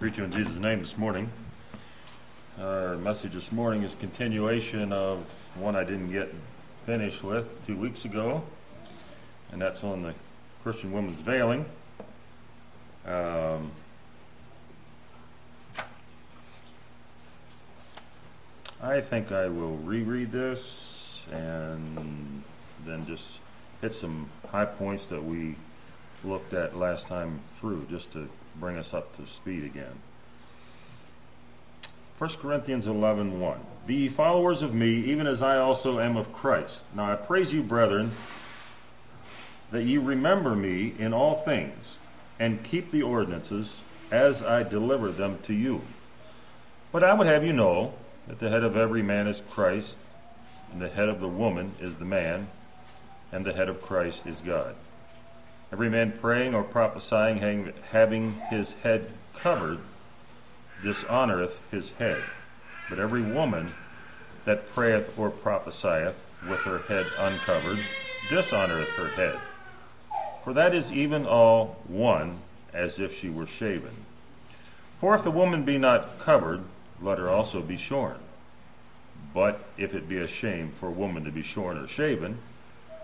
Greet you in Jesus' name this morning. Our message this morning is continuation of one I didn't get finished with two weeks ago, and that's on the Christian woman's veiling. Um, I think I will reread this and then just hit some high points that we looked at last time through, just to bring us up to speed again. 1 Corinthians 11 1. Be followers of me, even as I also am of Christ. Now I praise you, brethren, that ye remember me in all things, and keep the ordinances as I delivered them to you. But I would have you know that the head of every man is Christ, and the head of the woman is the man, and the head of Christ is God. Every man praying or prophesying, having his head covered, dishonoreth his head. But every woman that prayeth or prophesieth with her head uncovered, dishonoreth her head. For that is even all one, as if she were shaven. For if the woman be not covered, let her also be shorn. But if it be a shame for a woman to be shorn or shaven,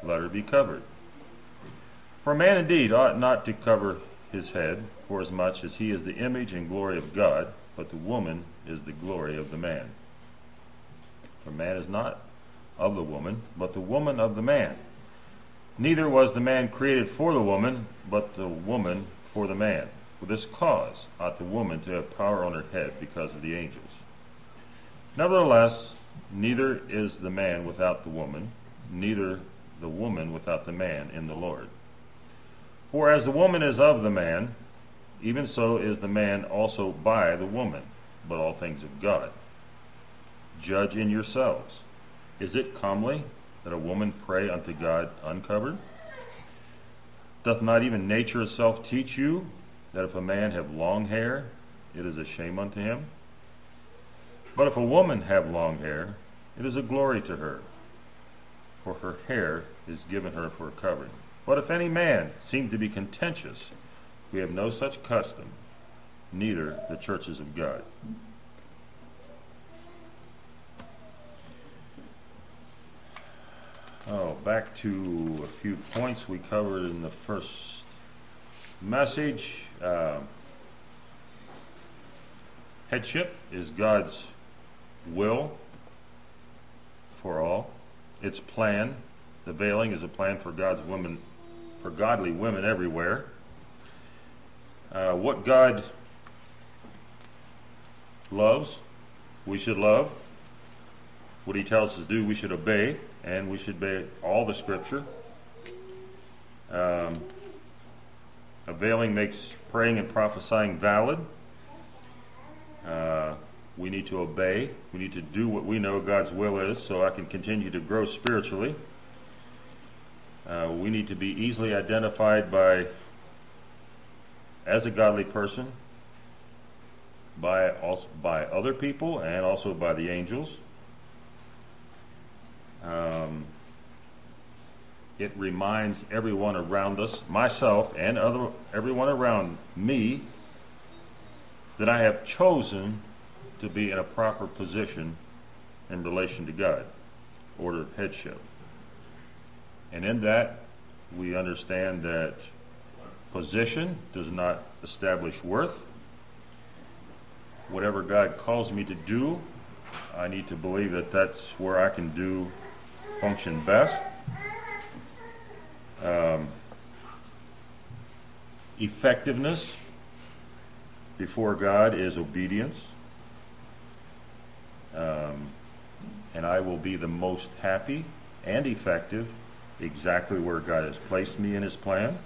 let her be covered. For man indeed ought not to cover his head, forasmuch as he is the image and glory of God, but the woman is the glory of the man. For man is not of the woman, but the woman of the man. Neither was the man created for the woman, but the woman for the man. For this cause ought the woman to have power on her head because of the angels. Nevertheless, neither is the man without the woman, neither the woman without the man in the Lord. For as the woman is of the man, even so is the man also by the woman, but all things of God. Judge in yourselves. Is it comely that a woman pray unto God uncovered? Doth not even nature itself teach you that if a man have long hair, it is a shame unto him? But if a woman have long hair, it is a glory to her, for her hair is given her for a covering. But if any man seem to be contentious, we have no such custom, neither the churches of God. Oh, back to a few points we covered in the first message. Uh, headship is God's will for all, its plan. The veiling is a plan for God's woman for godly women everywhere. Uh, what God loves, we should love. What He tells us to do, we should obey, and we should obey all the Scripture. Um, availing makes praying and prophesying valid. Uh, we need to obey. We need to do what we know God's will is so I can continue to grow spiritually. Uh, we need to be easily identified by, as a godly person, by also by other people and also by the angels. Um, it reminds everyone around us, myself and other everyone around me, that I have chosen to be in a proper position in relation to God, order of headship. And in that, we understand that position does not establish worth. Whatever God calls me to do, I need to believe that that's where I can do function best. Um, effectiveness before God is obedience. Um, and I will be the most happy and effective exactly where God has placed me in His plan.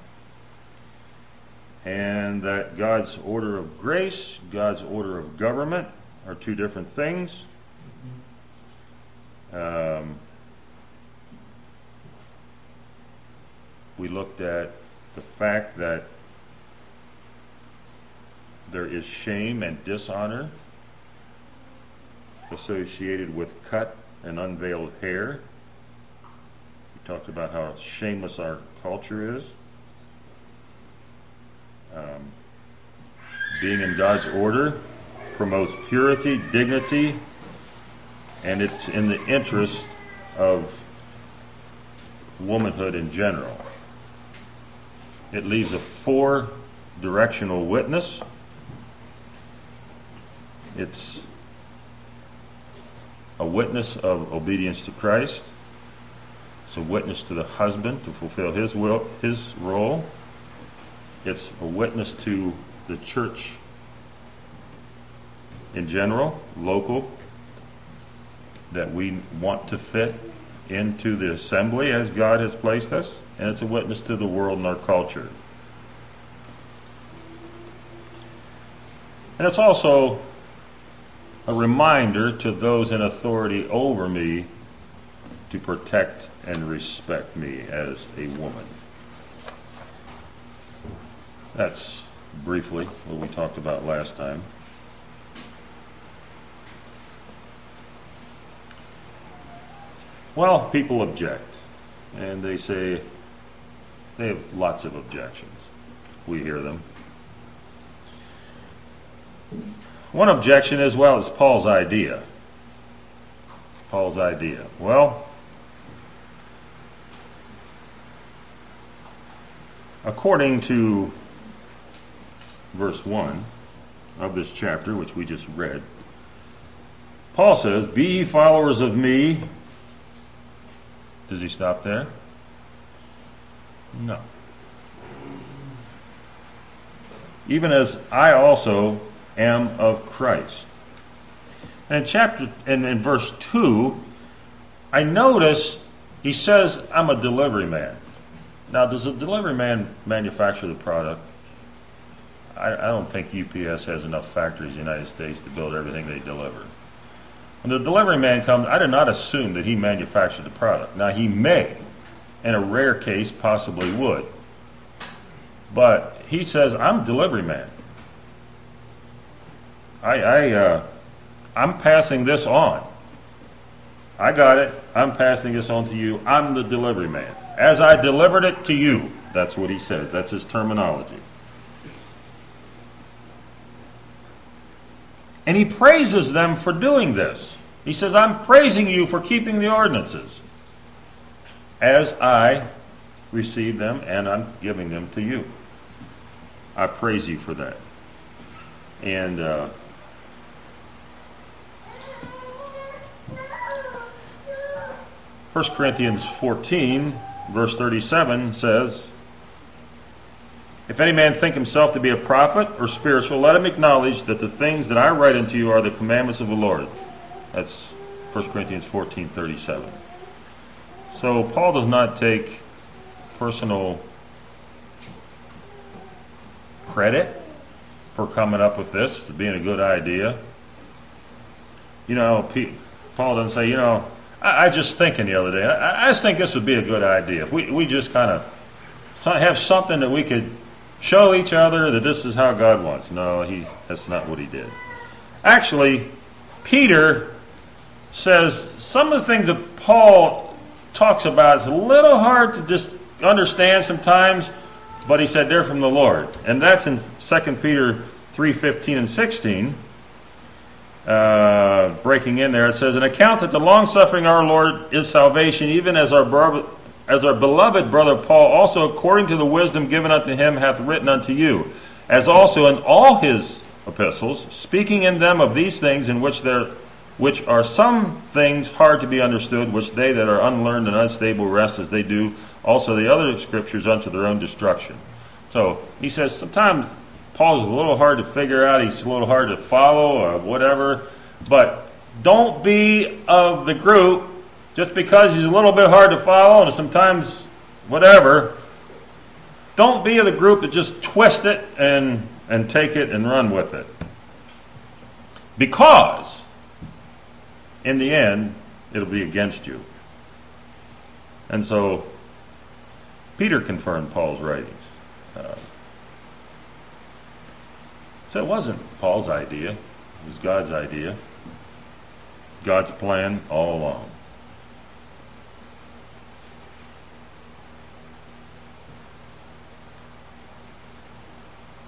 And that God's order of grace, God's order of government are two different things. Um, we looked at the fact that there is shame and dishonor associated with cut and unveiled hair talked about how shameless our culture is. Um, being in God's order, promotes purity, dignity, and it's in the interest of womanhood in general. It leaves a four directional witness. It's a witness of obedience to Christ. It's a witness to the husband to fulfill his will, his role. It's a witness to the church in general, local, that we want to fit into the assembly as God has placed us, and it's a witness to the world and our culture. And it's also a reminder to those in authority over me to protect and respect me as a woman. That's briefly what we talked about last time. Well, people object, and they say they have lots of objections. We hear them. One objection is well, it's Paul's idea. It's Paul's idea. Well, according to verse 1 of this chapter, which we just read, Paul says, Be followers of me does he stop there? No. Even as I also am of Christ. And in chapter and in verse 2, I notice he says, I'm a delivery man. Now, does a delivery man manufacture the product? I, I don't think UPS has enough factories in the United States to build everything they deliver. When the delivery man comes, I do not assume that he manufactured the product. Now, he may, in a rare case, possibly would. But he says, I'm delivery man. I, I, uh, I'm passing this on. I got it. I'm passing this on to you. I'm the delivery man. As I delivered it to you, that's what he says. That's his terminology. And he praises them for doing this. He says, I'm praising you for keeping the ordinances as I receive them and I'm giving them to you. I praise you for that. And uh, First Corinthians 14, verse 37 says, if any man think himself to be a prophet or spiritual, let him acknowledge that the things that I write unto you are the commandments of the Lord. That's 1 Corinthians 14 37. So Paul does not take personal credit for coming up with this, being a good idea. You know, Paul doesn't say, you know, I, I just thinking the other day, I, I just think this would be a good idea. If we, we just kind of have something that we could show each other that this is how God wants. No, he that's not what he did. Actually, Peter says some of the things that Paul talks about is a little hard to just understand sometimes, but he said they're from the Lord. And that's in 2 Peter 3:15 and 16. Uh, breaking in there, it says, "An account that the long suffering our Lord is salvation, even as our as our beloved brother Paul also according to the wisdom given unto him hath written unto you, as also in all his epistles, speaking in them of these things in which there which are some things hard to be understood, which they that are unlearned and unstable rest as they do also the other scriptures unto their own destruction. So he says sometimes Paul's a little hard to figure out, he's a little hard to follow or whatever, but don't be of the group just because he's a little bit hard to follow and sometimes whatever, don't be of the group that just twist it and, and take it and run with it. Because in the end, it'll be against you. And so Peter confirmed Paul's writings. Uh, so it wasn't Paul's idea, it was God's idea, God's plan all along.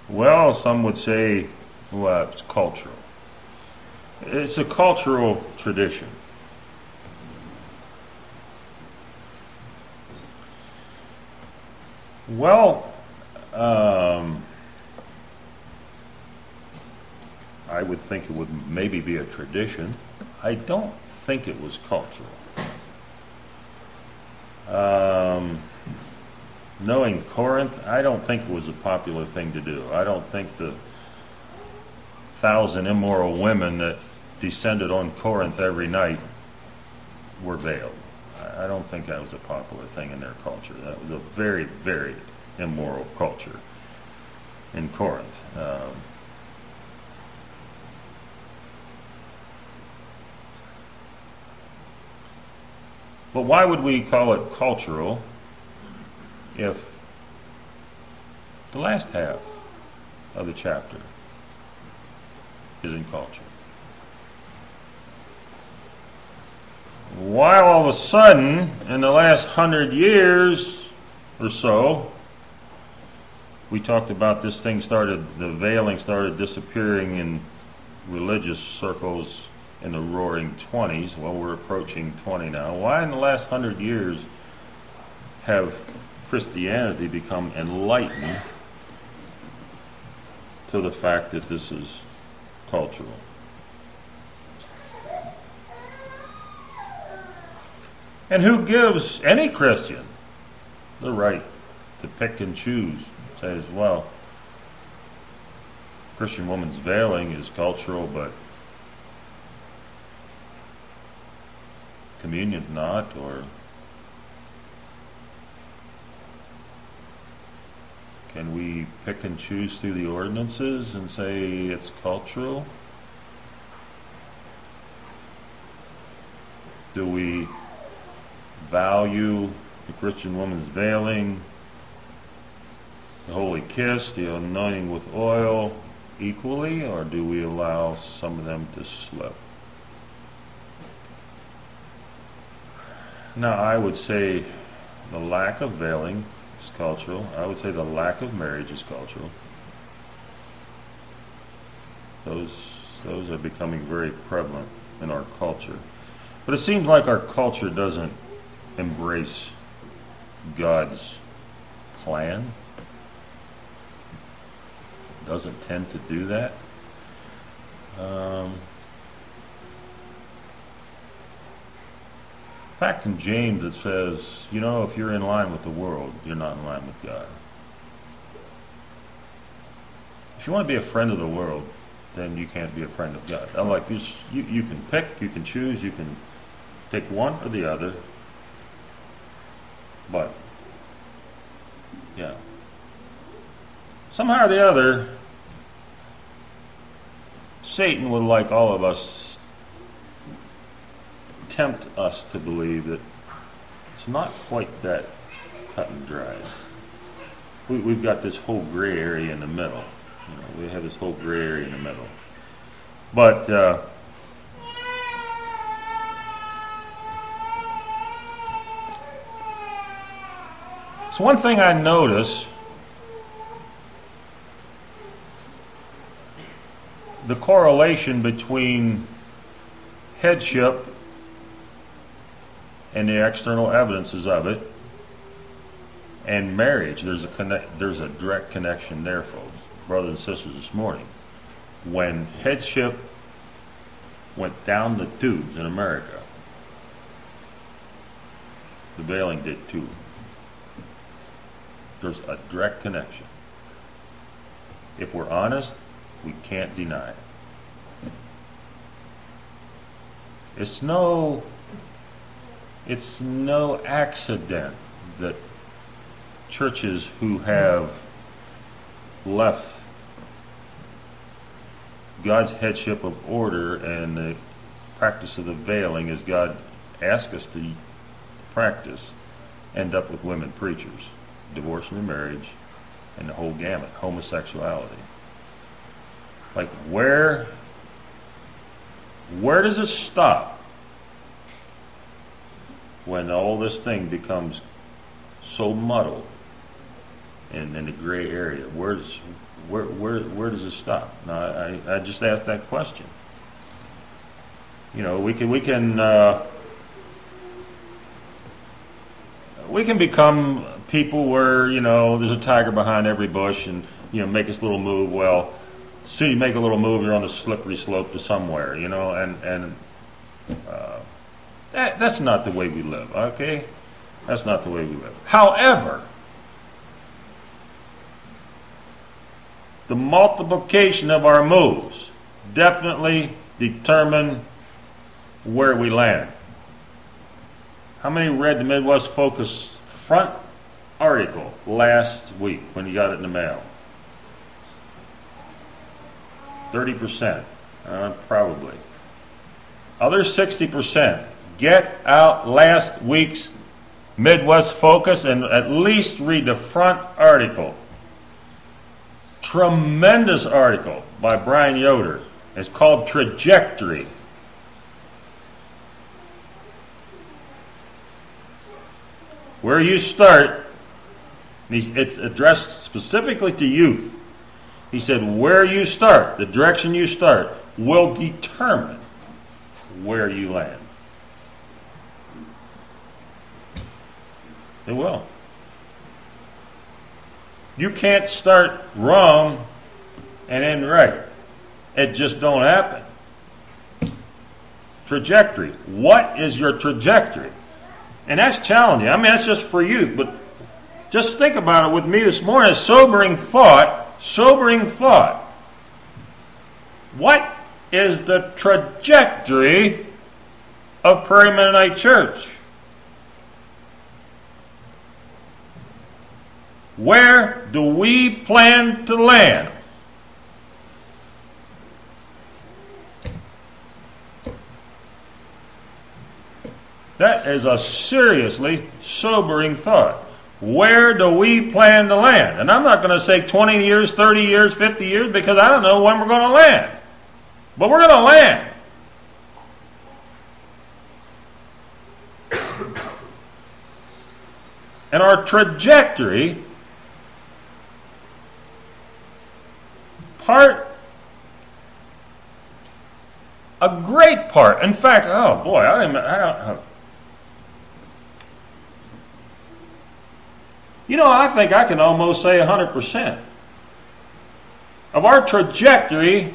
Well, some would say Well, it's cultural. It's a cultural tradition. Well, um, I would think it would maybe be a tradition. I don't think it was cultural. Um, knowing Corinth, I don't think it was a popular thing to do. I don't think the thousand immoral women that descended on Corinth every night were veiled. I don't think that was a popular thing in their culture. That was a very, very immoral culture in Corinth. Um, but why would we call it cultural if the last half of the chapter is in culture? Why all of a sudden, in the last hundred years or so, we talked about this thing started, the veiling started disappearing in religious circles in the roaring 20s. Well, we're approaching 20 now. Why in the last hundred years have Christianity become enlightened to the fact that this is cultural? And who gives any Christian the right to pick and choose? Says, well, Christian woman's veiling is cultural, but communion's not, or can we pick and choose through the ordinances and say it's cultural? Do we value the Christian woman's veiling, the holy kiss, the anointing with oil equally, or do we allow some of them to slip? Now, I would say the lack of veiling is cultural. I would say the lack of marriage is cultural. Those, those are becoming very prevalent in our culture. But it seems like our culture doesn't embrace God's plan. Doesn't tend to do that. Um, fact in James it says, you know, if you're in line with the world, you're not in line with God. If you want to be a friend of the world, then you can't be a friend of God. I'm like this, you, you can pick, you can choose, you can take one or the other. But, yeah. Somehow or the other, Satan would like all of us tempt us to believe that it's not quite that cut and dry. We, have got this whole gray area in the middle. You know, we have this whole gray area in the middle. But uh, So, one thing I notice the correlation between headship and the external evidences of it and marriage there's a connect there's a direct connection there folks brothers and sisters this morning when headship went down the tubes in america the veiling did too there's a direct connection. If we're honest, we can't deny it. It's no it's no accident that churches who have left God's headship of order and the practice of the veiling as God asks us to practice end up with women preachers divorce and remarriage, and the whole gamut, homosexuality. Like where where does it stop when all this thing becomes so muddled and in the gray area? Where does where, where, where does it stop? Now, I, I just asked that question. You know, we can, we can, uh, we can become people where, you know, there's a tiger behind every bush and, you know, make this little move. Well, soon you make a little move, you're on the slippery slope to somewhere, you know, and, and uh, that, that's not the way we live, okay? That's not the way we live. However, the multiplication of our moves definitely determine where we land. How many read the Midwest Focus front article last week when you got it in the mail? 30%, uh, probably. Other 60%, get out last week's Midwest Focus and at least read the front article. Tremendous article by Brian Yoder. It's called Trajectory. Where you start, it's addressed specifically to youth. He said, Where you start, the direction you start, will determine where you land. It will. You can't start wrong and end right. It just don't happen. Trajectory. What is your trajectory? And that's challenging. I mean, that's just for youth, but just think about it with me this morning. Sobering thought. Sobering thought. What is the trajectory of Prairie Mennonite Church? Where do we plan to land? That is a seriously sobering thought. Where do we plan to land? And I'm not going to say 20 years, 30 years, 50 years because I don't know when we're going to land. But we're going to land. And our trajectory part, a great part. In fact, oh boy, I don't, I don't You know, I think I can almost say 100% of our trajectory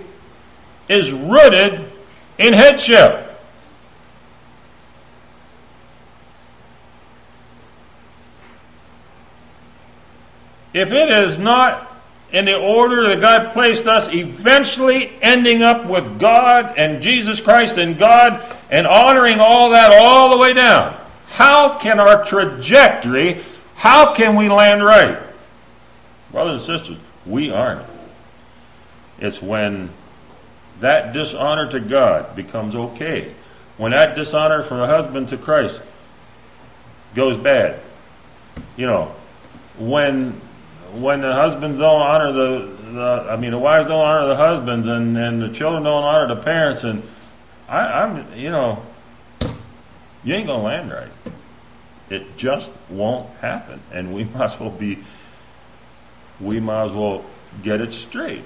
is rooted in headship. If it is not in the order that God placed us, eventually ending up with God and Jesus Christ and God and honoring all that all the way down. How can our trajectory, how can we land right? Brothers and sisters, we aren't. It's when that dishonor to God becomes okay. When that dishonor from the husband to Christ goes bad. You know, when when the husbands don't honor the, the, I mean, the wives don't honor the husbands, and, and the children don't honor the parents, and I, I'm, you know, you ain't gonna land right. It just won't happen, and we might as well be, we might as well get it straight.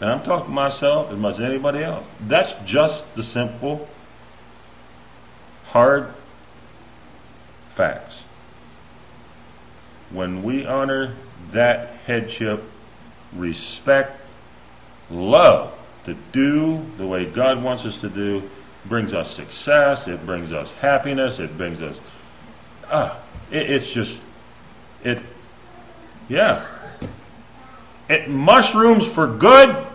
And I'm talking to myself as much as anybody else. That's just the simple, hard facts when we honor that headship, respect, love to do the way God wants us to do, brings us success, it brings us happiness, it brings us, ah, it, it's just, it, yeah. It mushrooms for good,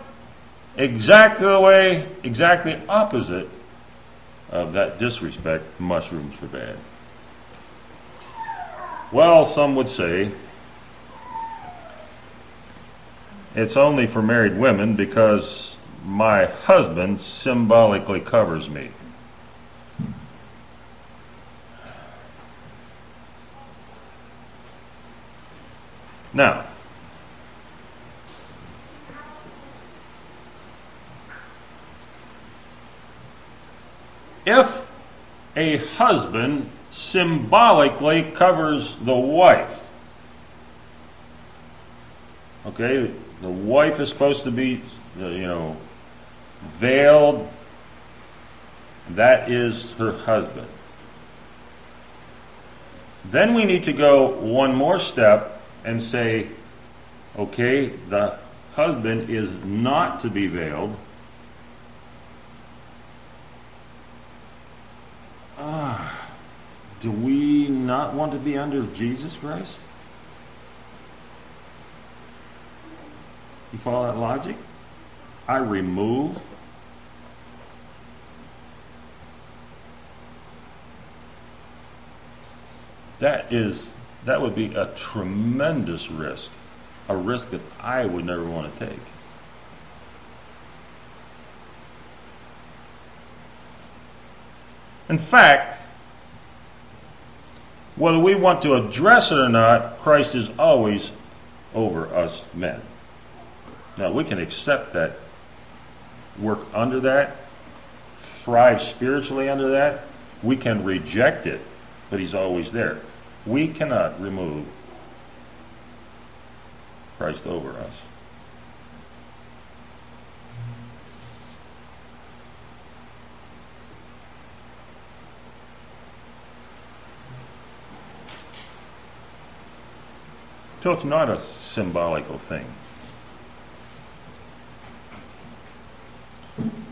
exactly the way, exactly opposite of that disrespect mushrooms for bad. Well, some would say it's only for married women because my husband symbolically covers me. Now, if a husband symbolically covers the wife. Okay, the wife is supposed to be, you know, veiled. That is her husband. Then we need to go one more step and say, okay, the husband is not to be veiled. Do we not want to be under Jesus Christ? You follow that logic? I remove that is that would be a tremendous risk a risk that i would never want to take in fact whether we want to address it or not christ is always over us men. Now we can accept that work under that thrive spiritually under that. We can reject it but he's always there. We cannot remove Christ over us. So it's not a symbolical thing.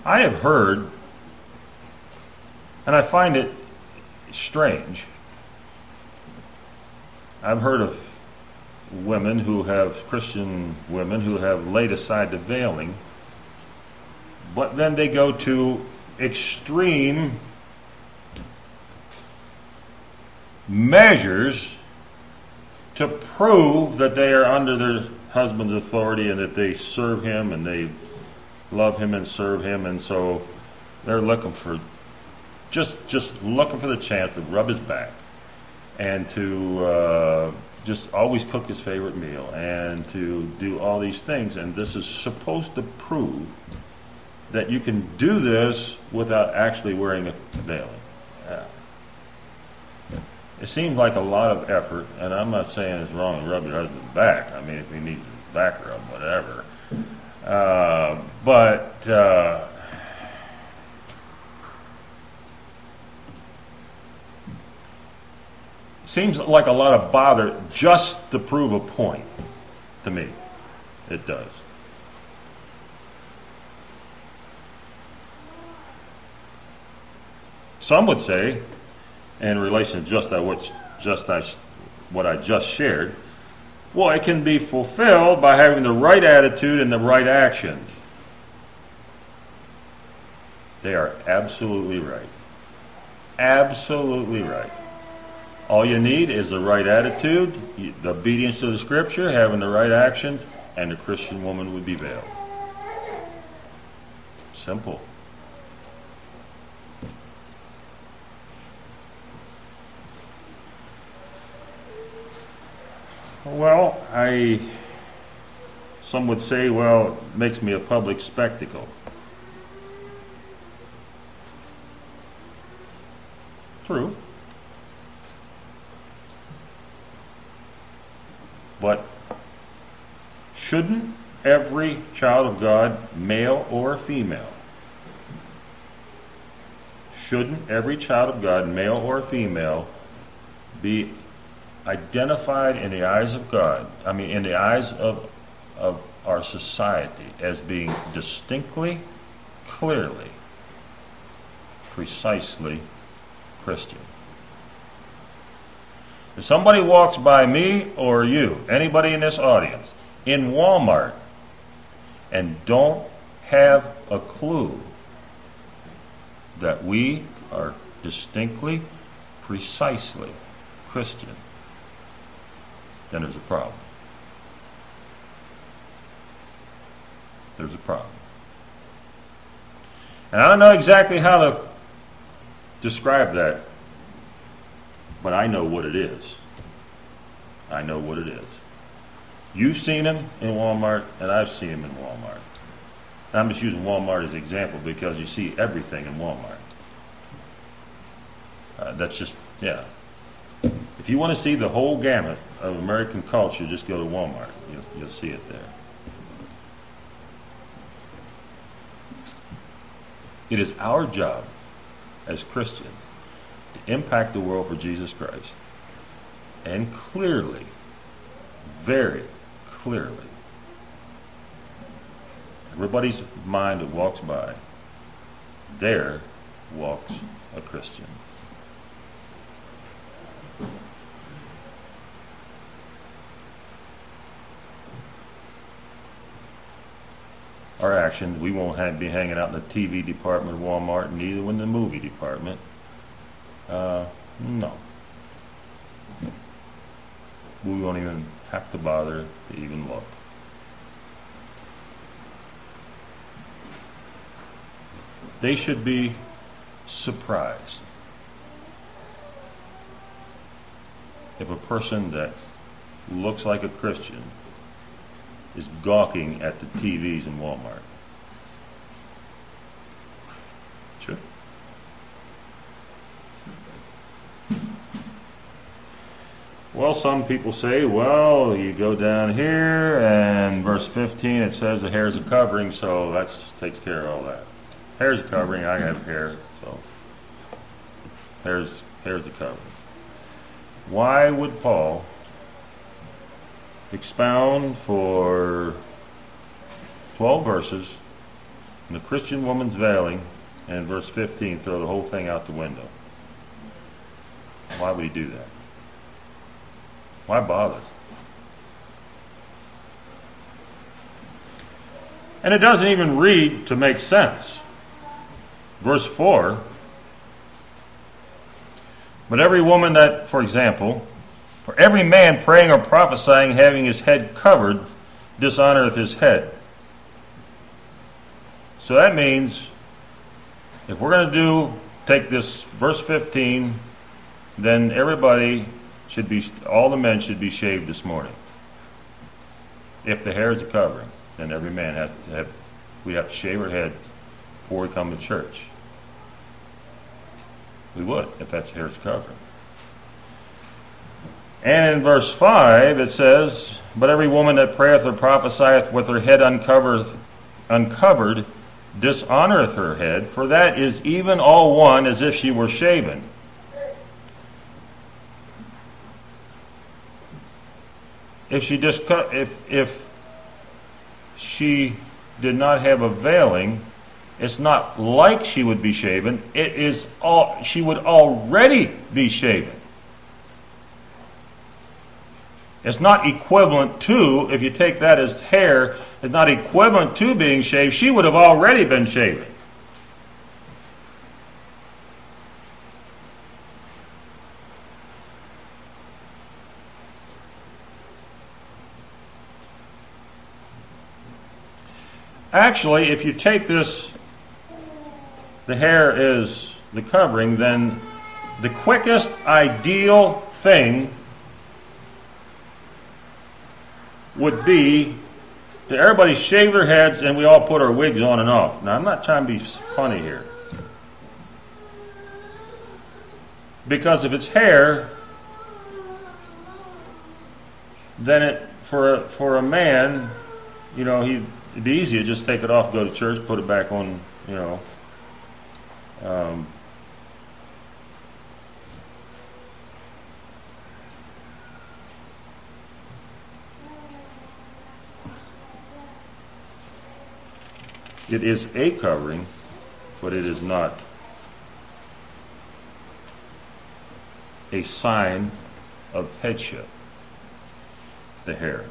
I have heard, and I find it strange I've heard of women who have, Christian women who have laid aside the veiling, but then they go to extreme measures to prove that they are under their husband's authority and that they serve him and they love him and serve him and so they're looking for just just looking for the chance to rub his back and to uh, just always cook his favorite meal and to do all these things. And this is supposed to prove that you can do this without actually wearing a veiling. It seems like a lot of effort, and I'm not saying it's wrong to rub your husband's back. I mean, if he needs his back rub, whatever. Uh, but uh, Seems like a lot of bother just to prove a point to me. It does. Some would say, in relation to just, what, just I, what I just shared, well, it can be fulfilled by having the right attitude and the right actions. They are absolutely right. Absolutely right. All you need is the right attitude, the obedience to the scripture, having the right actions, and the Christian woman would be veiled. Simple. Well, I some would say, well, it makes me a public spectacle. True. But shouldn't every child of God, male or female, shouldn't every child of God, male or female, be identified in the eyes of God, I mean, in the eyes of, of our society, as being distinctly, clearly, precisely Christian? If somebody walks by me or you, anybody in this audience, in Walmart, and don't have a clue that we are distinctly, precisely Christian, then there's a problem. There's a problem. And I don't know exactly how to describe that but I know what it is. I know what it is. You've seen him in Walmart, and I've seen him in Walmart. I'm just using Walmart as an example because you see everything in Walmart. Uh, that's just, yeah. If you want to see the whole gamut of American culture, just go to Walmart. You'll, you'll see it there. It is our job as Christians to impact the world for Jesus Christ. And clearly, very clearly, everybody's mind that walks by, there walks a Christian. Our actions. We won't have, be hanging out in the TV department of Walmart, neither in the movie department. Uh, no. We won't even have to bother to even look. They should be surprised if a person that looks like a Christian is gawking at the TVs in Walmart. Sure. Well, some people say, well, you go down here and verse 15 it says the hair is a covering, so that takes care of all that. Hair's a covering, I have hair, so hair's, hair's the covering. Why would Paul expound for 12 verses in the Christian woman's veiling, and verse 15 throw the whole thing out the window. Why would he do that? Why bother? And it doesn't even read to make sense. Verse 4 But every woman that, for example, for every man praying or prophesying having his head covered dishonoreth his head. So that means if we're going to do take this verse 15, then everybody should be all the men should be shaved this morning. If the hair is a covering, then every man has to have we have to shave our heads before we come to church. We would if that's hair's covering. And in verse 5 it says, But every woman that prayeth or prophesieth with her head uncovered, dishonoreth her head, for that is even all one as if she were shaven. If she if if she did not have a veiling, it's not like she would be shaven. It is all she would already be shaven. It's not equivalent to, if you take that as hair, it's not equivalent to being shaved. She would have already been shaven. Actually, if you take this, the hair is the covering, then the quickest ideal thing would be to everybody shave their heads and we all put our wigs on and off. Now, I'm not trying to be funny here. Because if it's hair, then it for a, for a man, you know, he it'd be easy to just take it off, go to church, put it back on, you know. Um, It is a covering, but it is not a sign of headship, the hair.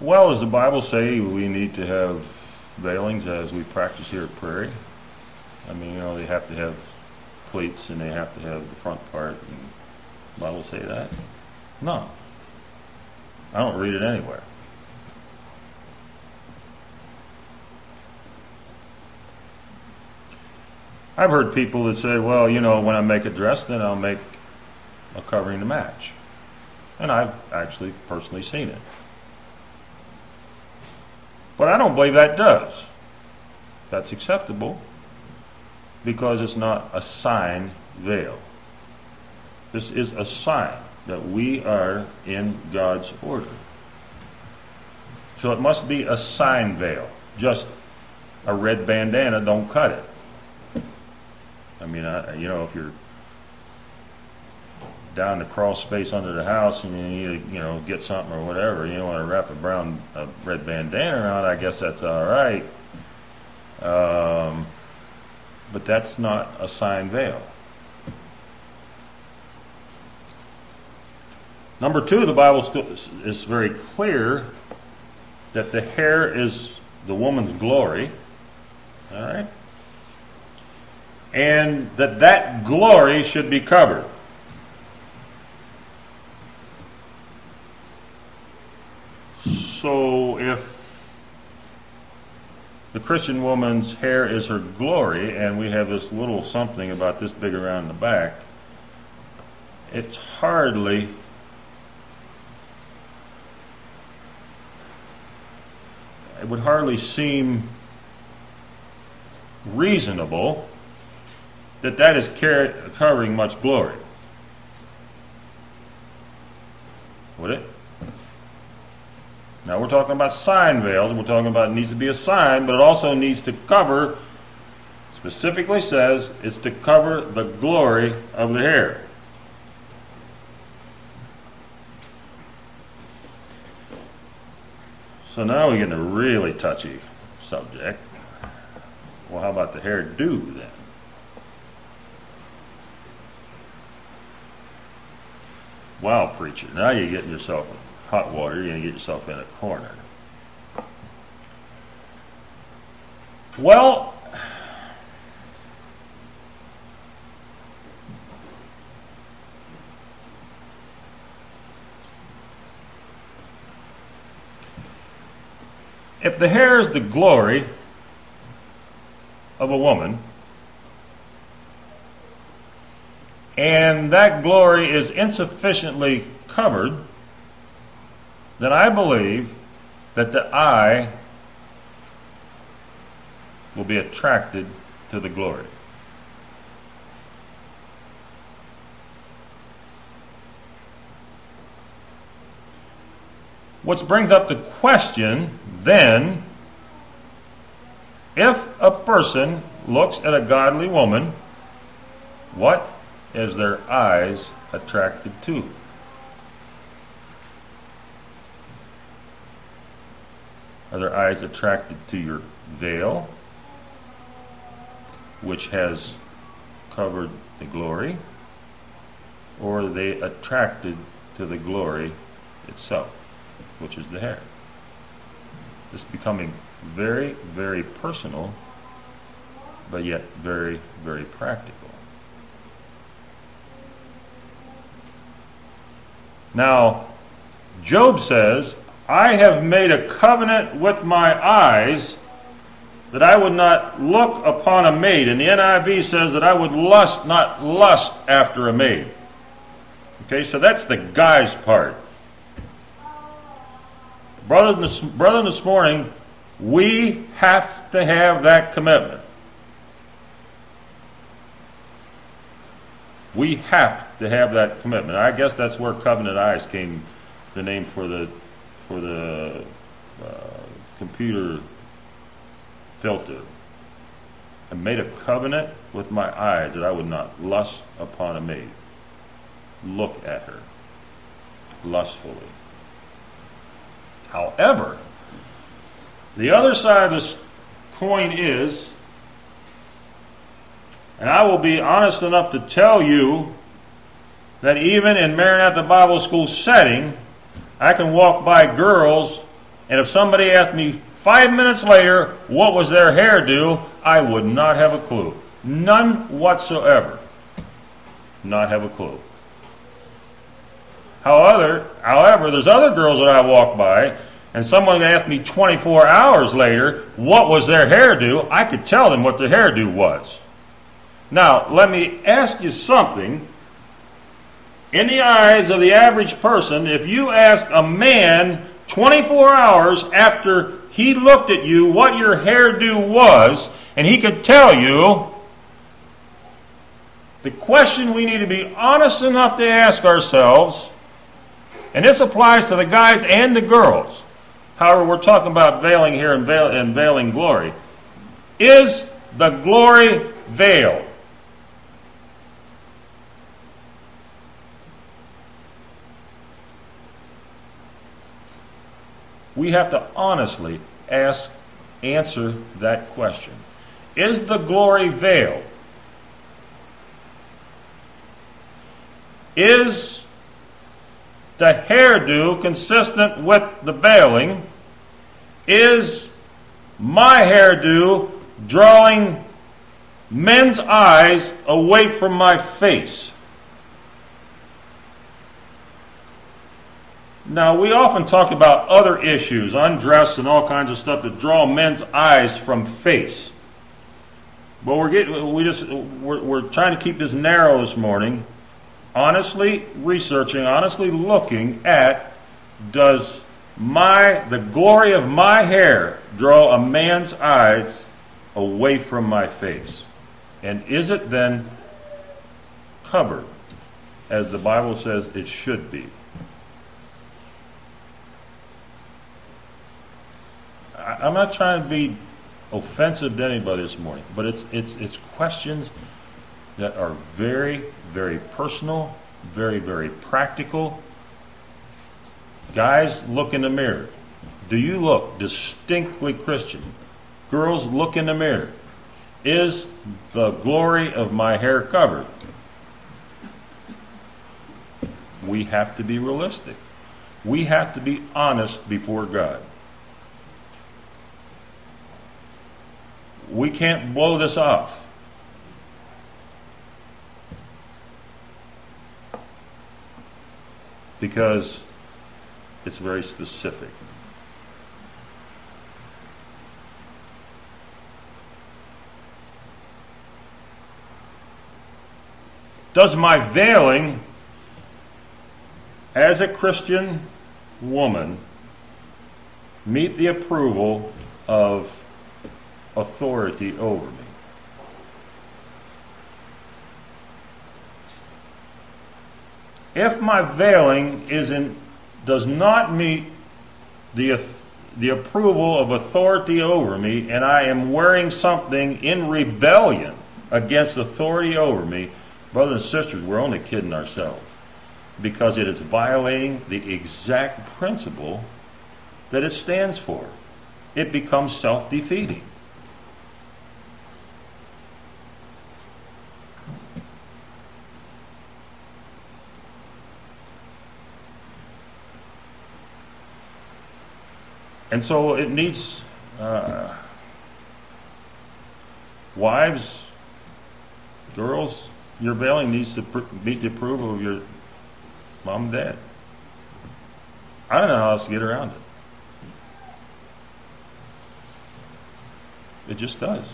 Well, does the Bible say we need to have veilings as we practice here at Prairie? I mean, you know, they have to have pleats and they have to have the front part and Bible say that? No. I don't read it anywhere. I've heard people that say, well, you know, when I make a dress, then I'll make a covering to match. And I've actually personally seen it. But I don't believe that does. That's acceptable because it's not a sign veil. This is a sign that we are in God's order. So it must be a sign veil. Just a red bandana don't cut it. I mean, I, you know, if you're down the crawl space under the house and you need to, you know, get something or whatever, you want to wrap a brown, a red bandana around, I guess that's all right. Um, but that's not a sign veil. Number two, the Bible is very clear that the hair is the woman's glory. All right? And that that glory should be covered. So if the Christian woman's hair is her glory, and we have this little something about this big around the back, it's hardly it would hardly seem reasonable that that is covering much glory. Would it? Now we're talking about sign veils. We're talking about it needs to be a sign, but it also needs to cover, specifically says, it's to cover the glory of the hair. So now we get a really touchy subject. Well, how about the hairdo then? Wow, preacher, now you're getting yourself hot water, you're going to get yourself in a corner. Well, if the hair is the glory of a woman, and that glory is insufficiently covered, then I believe that the eye will be attracted to the glory. Which brings up the question then if a person looks at a godly woman, what is their eyes attracted to? Are their eyes attracted to your veil, which has covered the glory? Or are they attracted to the glory itself, which is the hair? It's becoming very, very personal, but yet very, very practical. Now, Job says, I have made a covenant with my eyes that I would not look upon a maid. And the NIV says that I would lust, not lust after a maid. Okay, so that's the guy's part. Brother, this, this morning, we have to have that commitment. We have to have that commitment. I guess that's where covenant eyes came, the name for the for the uh, computer filter. I made a covenant with my eyes that I would not lust upon a maid, look at her lustfully. However, the other side of this coin is, and I will be honest enough to tell you that even in Maranatha Bible School setting, I can walk by girls, and if somebody asked me five minutes later what was their hairdo, I would not have a clue. None whatsoever. Not have a clue. However, however, there's other girls that I walk by, and someone asked me 24 hours later what was their hairdo, I could tell them what their hairdo was. Now, let me ask you something in the eyes of the average person, if you ask a man 24 hours after he looked at you, what your hairdo was, and he could tell you, the question we need to be honest enough to ask ourselves, and this applies to the guys and the girls. However, we're talking about veiling here and, veil, and veiling glory. Is the glory veiled? We have to honestly ask, answer that question. Is the glory veiled? Is the hairdo consistent with the veiling? Is my hairdo drawing men's eyes away from my face? Now, we often talk about other issues, undress and all kinds of stuff that draw men's eyes from face. But we're getting, we just, we're, we're trying to keep this narrow this morning. Honestly researching, honestly looking at does my, the glory of my hair draw a man's eyes away from my face? And is it then covered as the Bible says it should be? I, am not trying to be offensive to anybody this morning, but it's it's it's questions that are very very personal, very very practical. Guys, look in the mirror. Do you look distinctly Christian? Girls, look in the mirror. Is the glory of my hair covered? We have to be realistic. We have to be honest before God. We can't blow this off. Because it's very specific. Does my veiling as a Christian woman meet the approval of authority over me. If my veiling is in, does not meet the, the approval of authority over me, and I am wearing something in rebellion against authority over me, brothers and sisters, we're only kidding ourselves because it is violating the exact principle that it stands for. It becomes self defeating. And so it needs uh, wives, girls, your veiling needs to pr- meet the approval of your mom and dad. I don't know how else to get around it. It just does.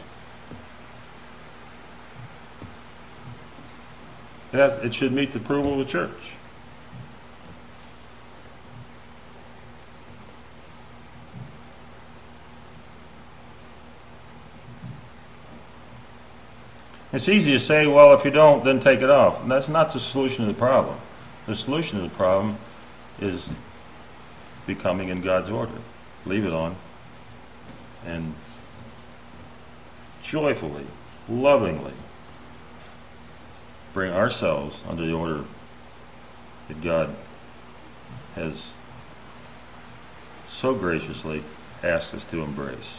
It, has, it should meet the approval of the church. It's easy to say, well, if you don't, then take it off. And that's not the solution to the problem. The solution to the problem is becoming in God's order. Leave it on. And joyfully, lovingly bring ourselves under the order that God has so graciously asked us to embrace.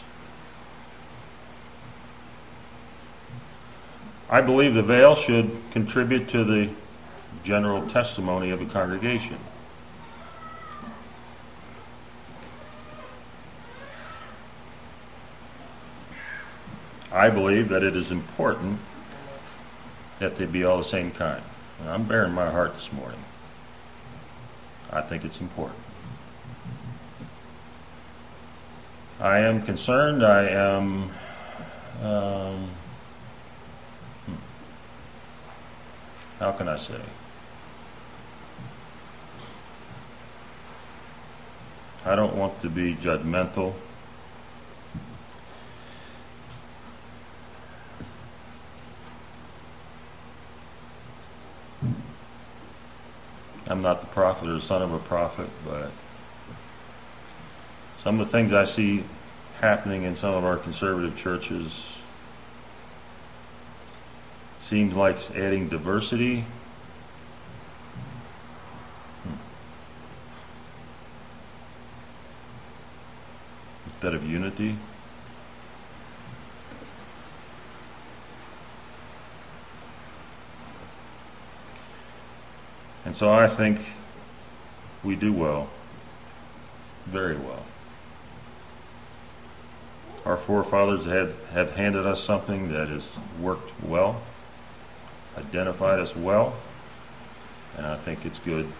I believe the veil should contribute to the general testimony of a congregation. I believe that it is important that they be all the same kind. And I'm bearing my heart this morning. I think it's important. I am concerned. I am. Um, How can I say? I don't want to be judgmental. I'm not the prophet or the son of a prophet, but some of the things I see happening in some of our conservative churches seems like it's adding diversity. Hmm. Instead of unity. And so I think we do well, very well. Our forefathers have, have handed us something that has worked well, identified us well, and I think it's good.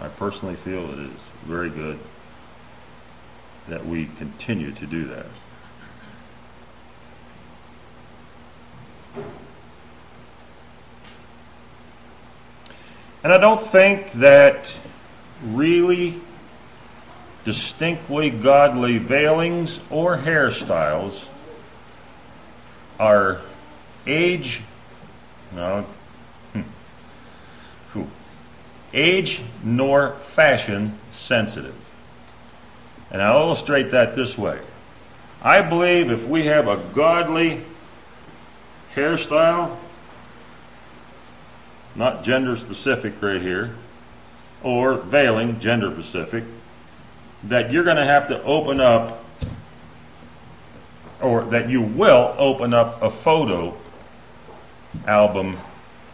I personally feel it is very good that we continue to do that. And I don't think that really distinctly godly veilings or hairstyles are age no hmm, age nor fashion sensitive. And I'll illustrate that this way. I believe if we have a godly hairstyle not gender specific right here, or veiling, gender specific, that you're going to have to open up, or that you will open up a photo album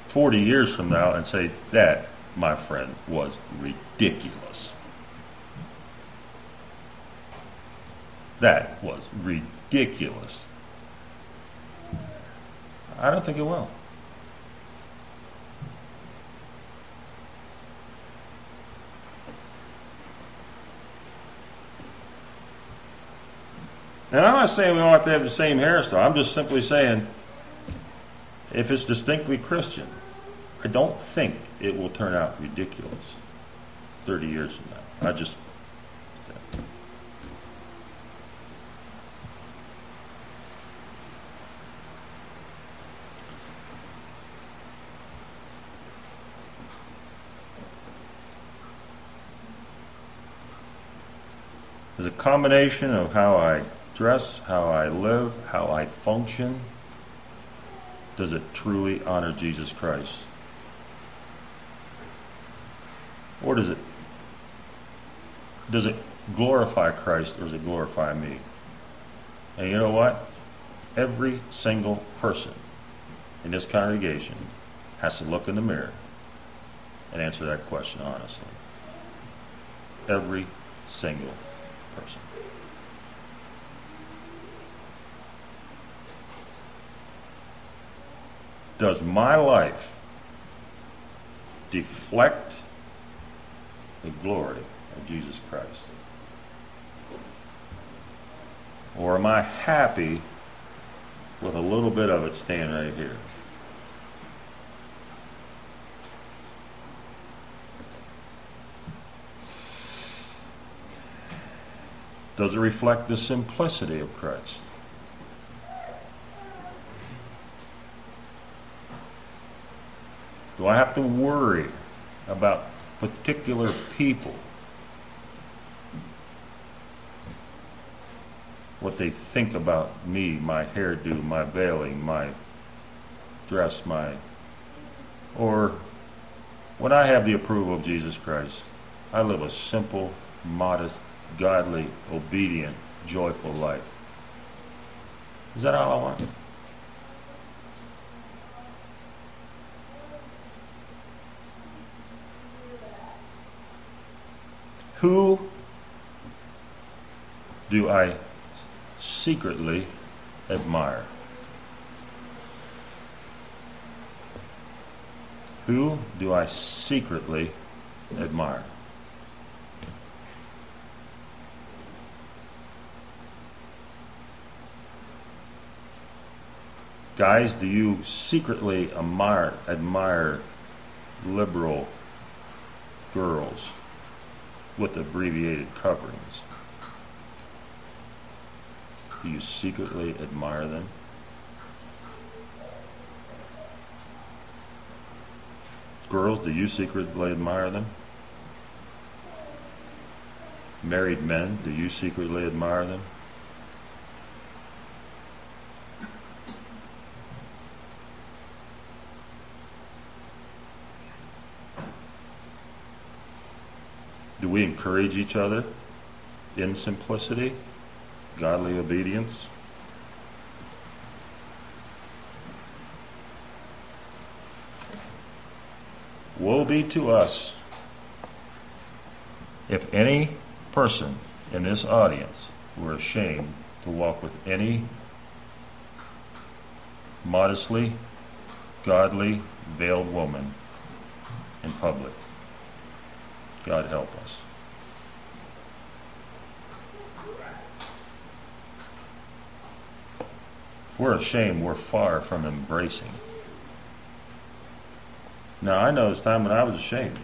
40 years from now and say, that, my friend, was ridiculous. That was ridiculous. I don't think it will. And I'm not saying we don't have to have the same hairstyle. I'm just simply saying if it's distinctly Christian, I don't think it will turn out ridiculous 30 years from now. I just. There's a combination of how I dress, how I live, how I function, does it truly honor Jesus Christ? Or does it does it glorify Christ or does it glorify me? And you know what? Every single person in this congregation has to look in the mirror and answer that question honestly. Every single person. Does my life deflect the glory of Jesus Christ? Or am I happy with a little bit of it staying right here? Does it reflect the simplicity of Christ? Do I have to worry about particular people? What they think about me, my hairdo, my veiling, my dress, my. Or when I have the approval of Jesus Christ, I live a simple, modest, godly, obedient, joyful life. Is that all I want? Who do I secretly admire? Who do I secretly admire? Guys, do you secretly admire, admire liberal girls? With abbreviated coverings. Do you secretly admire them? Girls, do you secretly admire them? Married men, do you secretly admire them? We encourage each other in simplicity, godly obedience? Woe be to us if any person in this audience were ashamed to walk with any modestly, godly, veiled woman in public. God help us. We're ashamed, we're far from embracing. Now, I know it's time when I was ashamed.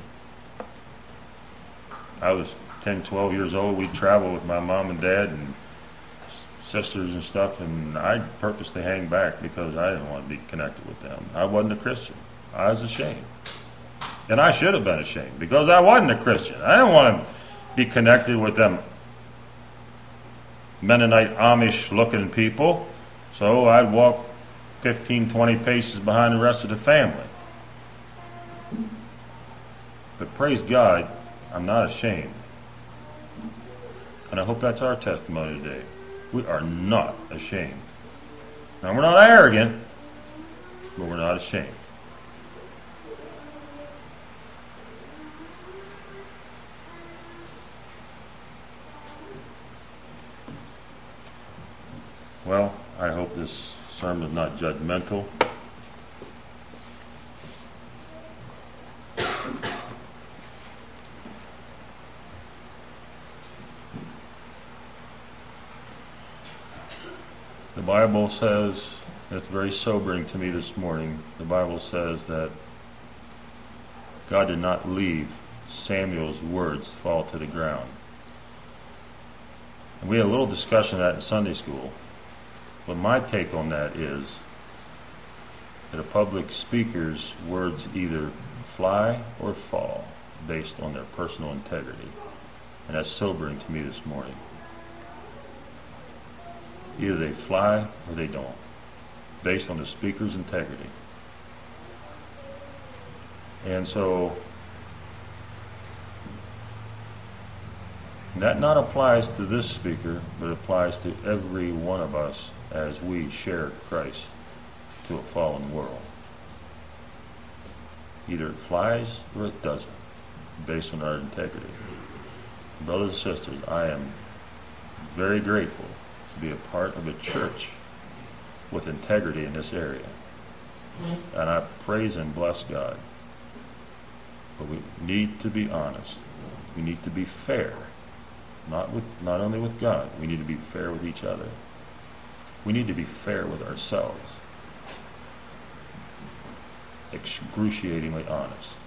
I was 10, 12 years old. We'd travel with my mom and dad and sisters and stuff, and I purposely hang back because I didn't want to be connected with them. I wasn't a Christian. I was ashamed. And I should have been ashamed because I wasn't a Christian. I didn't want to be connected with them Mennonite Amish looking people. So I'd walk 15, 20 paces behind the rest of the family. But praise God, I'm not ashamed. And I hope that's our testimony today. We are not ashamed. Now, we're not arrogant, but we're not ashamed. Well, I hope this sermon is not judgmental. The Bible says, it's very sobering to me this morning, the Bible says that God did not leave Samuel's words fall to the ground. And we had a little discussion of that in Sunday school. But my take on that is that a public speaker's words either fly or fall based on their personal integrity. And that's sobering to me this morning. Either they fly or they don't, based on the speaker's integrity. And so that not applies to this speaker, but applies to every one of us as we share Christ to a fallen world. Either it flies or it doesn't, based on our integrity. Brothers and sisters, I am very grateful to be a part of a church with integrity in this area. And I praise and bless God. But we need to be honest. We need to be fair. Not with not only with God, we need to be fair with each other. We need to be fair with ourselves. Excruciatingly honest.